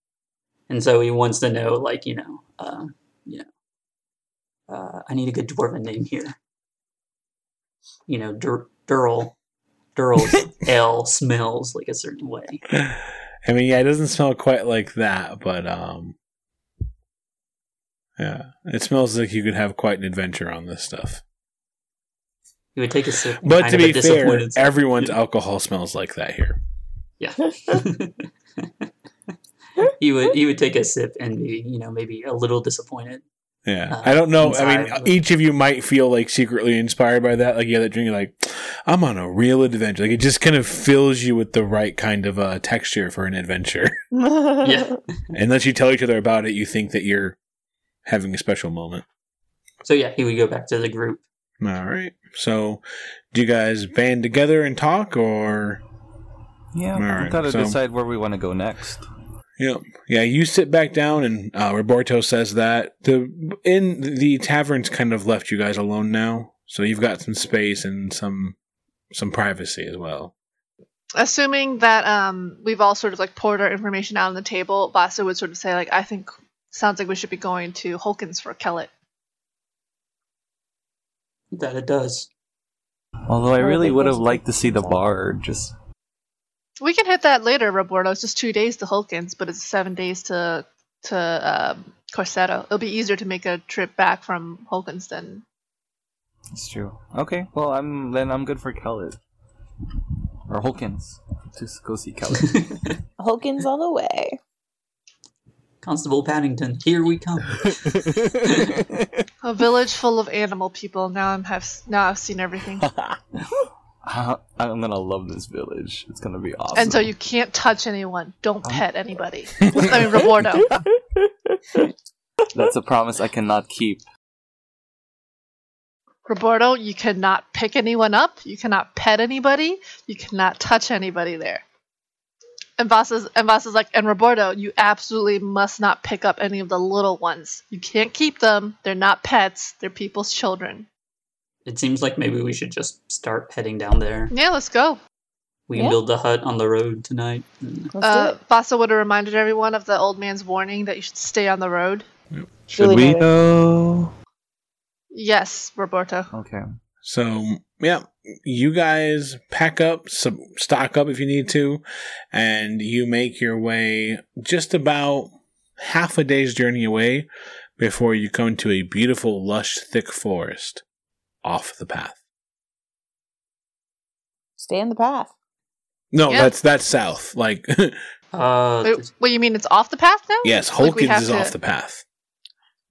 and so he wants to know, like you know, uh, you know, uh, I need a good dwarven name here. You know, Dur- Durl, Durl's <laughs> ale smells like a certain way. I mean, yeah, it doesn't smell quite like that, but um, yeah, it smells like you could have quite an adventure on this stuff. He would take a sip. But to be fair, disappointed everyone's alcohol smells like that here. Yeah. <laughs> <laughs> <laughs> he would he would take a sip and be you know maybe a little disappointed. Yeah, Uh, I don't know. I mean, inside. each of you might feel like secretly inspired by that. Like, yeah, that drink, you're like, I'm on a real adventure. Like, it just kind of fills you with the right kind of uh, texture for an adventure. <laughs> Yeah. <laughs> Unless you tell each other about it, you think that you're having a special moment. So yeah, he would go back to the group. All right. So, do you guys band together and talk, or Yeah, All we right, gotta so- decide where we want to go next. Yep. Yeah, you sit back down, and uh, Roberto says that the in the tavern's kind of left you guys alone now, so you've got some space and some some privacy as well. Assuming that um, we've all sort of like poured our information out on the table, Vasa would sort of say like, "I think sounds like we should be going to Hulkins for Kellet." That it does. Although I really would have liked to see the bar. Just We can hit that later, Roberto. It's just two days to Hulkins, but it's seven days to to um, Corsetto. It'll be easier to make a trip back from Hulkins than it's true. Okay, well I'm then I'm good for Kellet or Hulkins to s- go see Kellet. <laughs> Hulkins all the way. Constable Paddington, here we come. <laughs> a village full of animal people. Now I'm have now I've seen everything, <laughs> I'm gonna love this village. It's gonna be awesome. and so you can't touch anyone. Don't pet anybody. I mean, Robordo. That's a promise I cannot keep. Roberto, you cannot pick anyone up. You cannot pet anybody. You cannot touch anybody there. And Vasa's, and Vasa's like, and Roberto, you absolutely must not pick up any of the little ones. You can't keep them. They're not pets. They're people's children. It seems like maybe we should just start heading down there. Yeah, let's go. We can Yeah. build the hut on the road tonight. Uh, it. Vasa would have reminded everyone of the old man's warning that you should stay on the road. Should Really we noted. go? Yes, Roberto. Okay. So, yeah, you guys pack up, some stock up if you need to, and you make your way just about half a day's journey away before you come to a beautiful, lush, thick forest off the path. Stay in the path. No, Yeah. that's that's south. Like, <laughs> Uh, Wait, what you mean? It's off the path now? yes, Like we Hulkins have is to- off the path.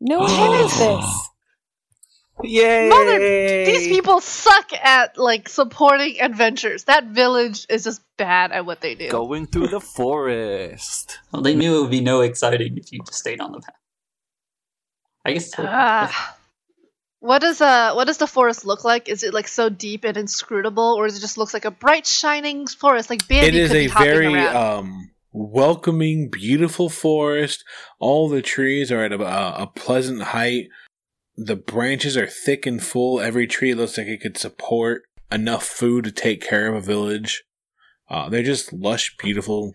No <gasps> one is this. Yay! Mother, these people suck at like supporting adventures. That village is just bad at what they do. going through the forest. well, they knew it would be no exciting if you just stayed on the path. I guess. Ah. What does uh what does the forest look like? Is it like so deep and inscrutable, or does it just looks like a bright shining forest? Like Bambi it is could a very around? um welcoming beautiful forest. All the trees are at a, a pleasant height. The branches are thick and full. Every tree looks like it could support enough food to take care of a village. Uh, they're just lush beautiful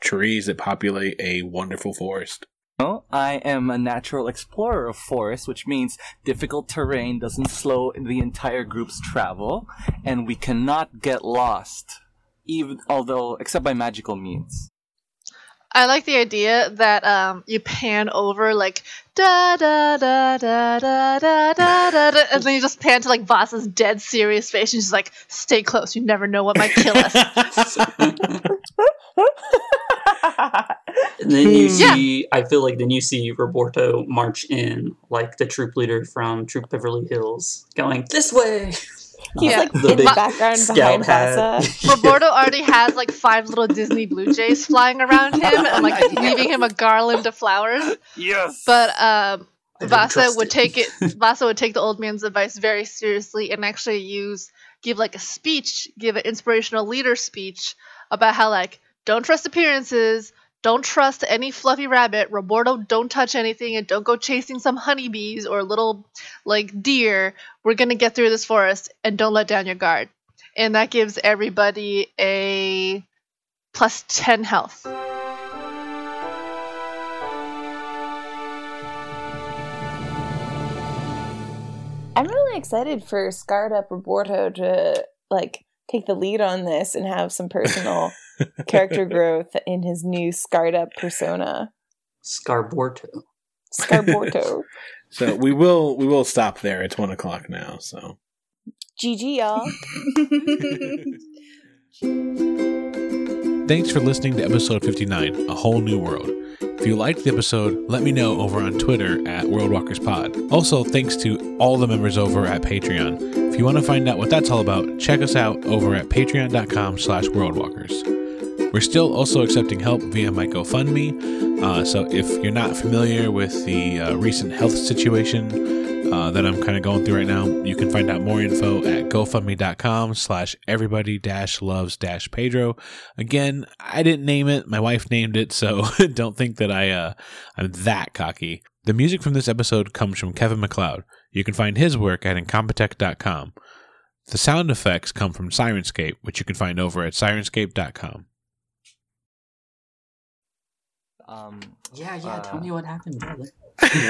trees that populate a wonderful forest Well, I am a natural explorer of forests, which means difficult terrain doesn't slow the entire group's travel, and we cannot get lost, even although except by magical means. I like the idea that um you pan over like da da da da da da da da, da and then you just pan to like Vasa's dead serious face and she's like, "Stay close. You never know what might kill us." <laughs> And then you Yeah. see, I feel like then you see Roberto march in, like the troop leader from Troop Beverly Hills, going this way. He's Yeah. like The in the background scout behind hat. Vasa. <laughs> Roberto already has like five little Disney Blue Jays flying around him and like <laughs> leaving him a garland of flowers. Yes. But um, Vasa trust would take it. <laughs> Vasa would take the old man's advice very seriously and actually use give like a speech, give an inspirational leader speech about how like don't trust appearances, don't trust any fluffy rabbit. Roberto, don't touch anything and don't go chasing some honeybees or little like deer. We're gonna get through this forest and don't let down your guard. And that gives everybody a plus ten health. I'm really excited for Scarred Up Roberto to like take the lead on this and have some personal <laughs> character growth in his new Scarred Up persona. Scarborto. Scarborto. <laughs> So we will we will stop there. It's one o'clock now. So GG, y'all. thanks for listening to episode fifty nine, a whole new world. If you liked the episode, let me know over on Twitter at WorldWalkersPod. Also, thanks to all the members over at Patreon. If you want to find out what that's all about, check us out over at patreon.com slash worldwalkers. We're still also accepting help via my GoFundMe. Uh, so if you're not familiar with the uh, recent health situation uh, that I'm kind of going through right now, you can find out more info at gofundme.com slash everybody dash loves dash Pedro. Again, I didn't name it. My wife named it, so <laughs> don't think that I, uh, I'm that cocky. The music from this episode comes from Kevin MacLeod. You can find his work at incompetech.com. The sound effects come from Syrinscape, which you can find over at syrinscape.com. um, Yeah, yeah. tell Uh, me what happened, brother.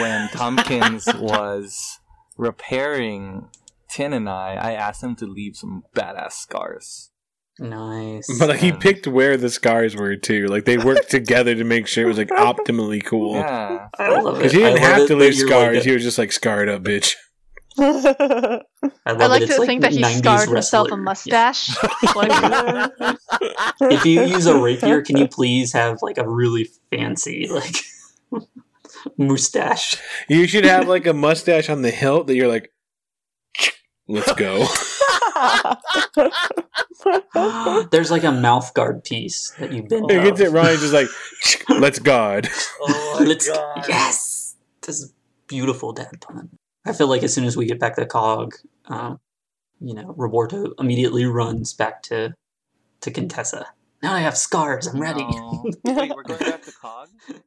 when <laughs> Tompkins <laughs> was repairing Tin and I, I asked him to leave some badass scars. Nice. But like he picked where the scars were too. Like they worked <laughs> together to make sure it was like optimally cool. Yeah. I love it. Because he didn't love have to leave scars. Like he was just like scarred up, bitch. A- <laughs> I, I love like it. to It's think that he 90s scarred himself a mustache. <laughs> Yeah. <laughs> If you use a rapier, can you please have like a really fancy like mustache? You should have like a mustache on the hilt that you're like, let's go. There's like a mouth guard piece that you bend. he up. gets it wrong. He's just like, let's guard. Oh Let's god. yes, this is beautiful dad pun. I feel like as soon as we get back to Cog, um, you know, Roberto immediately runs back to to Contessa. Now I have scars. I'm ready. No. Wait, we're going back to Cog? <laughs>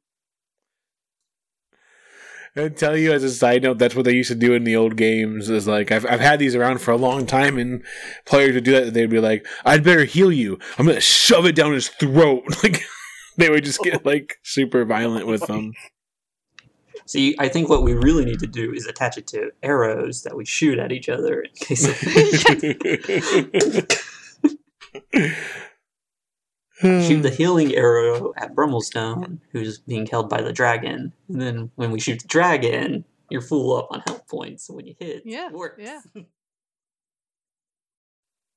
I tell you as a side note, that's what they used to do in the old games. Is like I've I've had these around for a long time, and players would do that. They'd be like, "I'd better heal you. I'm gonna shove it down his throat." <laughs> Like they would just get like super violent with them. See, I think what we really need to do is attach it to arrows that we shoot at each other in case. Of, <laughs> shoot the healing arrow at Brummelstone, who's being held by the dragon, and then when we shoot the dragon, you're full up on health points. So when you hit, Yeah, it works. yeah. <laughs>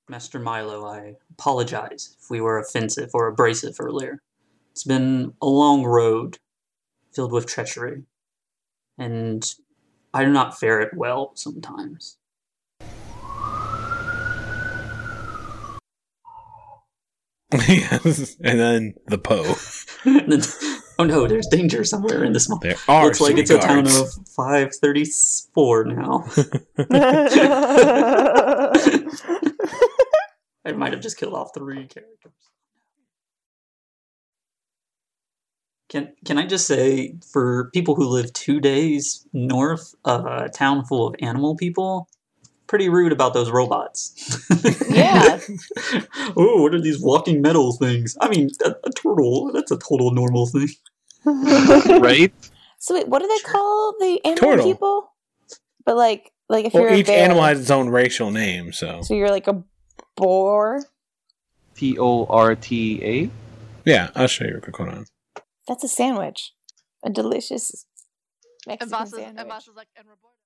Master Milo, I apologize if we were offensive or abrasive earlier. It's been a long road filled with treachery, and I do not fare it well sometimes. yes, <laughs> and then the Poe. <laughs> Oh no, there's danger somewhere in this small. There are Looks like some it's a town of 534 now. <laughs> I might have just killed off three characters. Can can I just say, for people who live two days north of a town full of animal people, pretty rude about those robots. Yeah. <laughs> oh, what are these walking metal things? I mean, a, a turtle. That's a total normal thing. <laughs> <laughs> right? so wait, what do they call the animal Turtle. people? But like, like if Well, you're a each bear, animal has its own racial name, so so you're like a boar. T O R T A. yeah. I'll show you real quick. Hold on. That's a sandwich, a delicious and Mexican Vasa's, sandwich. and Vasa's like, and Roberto.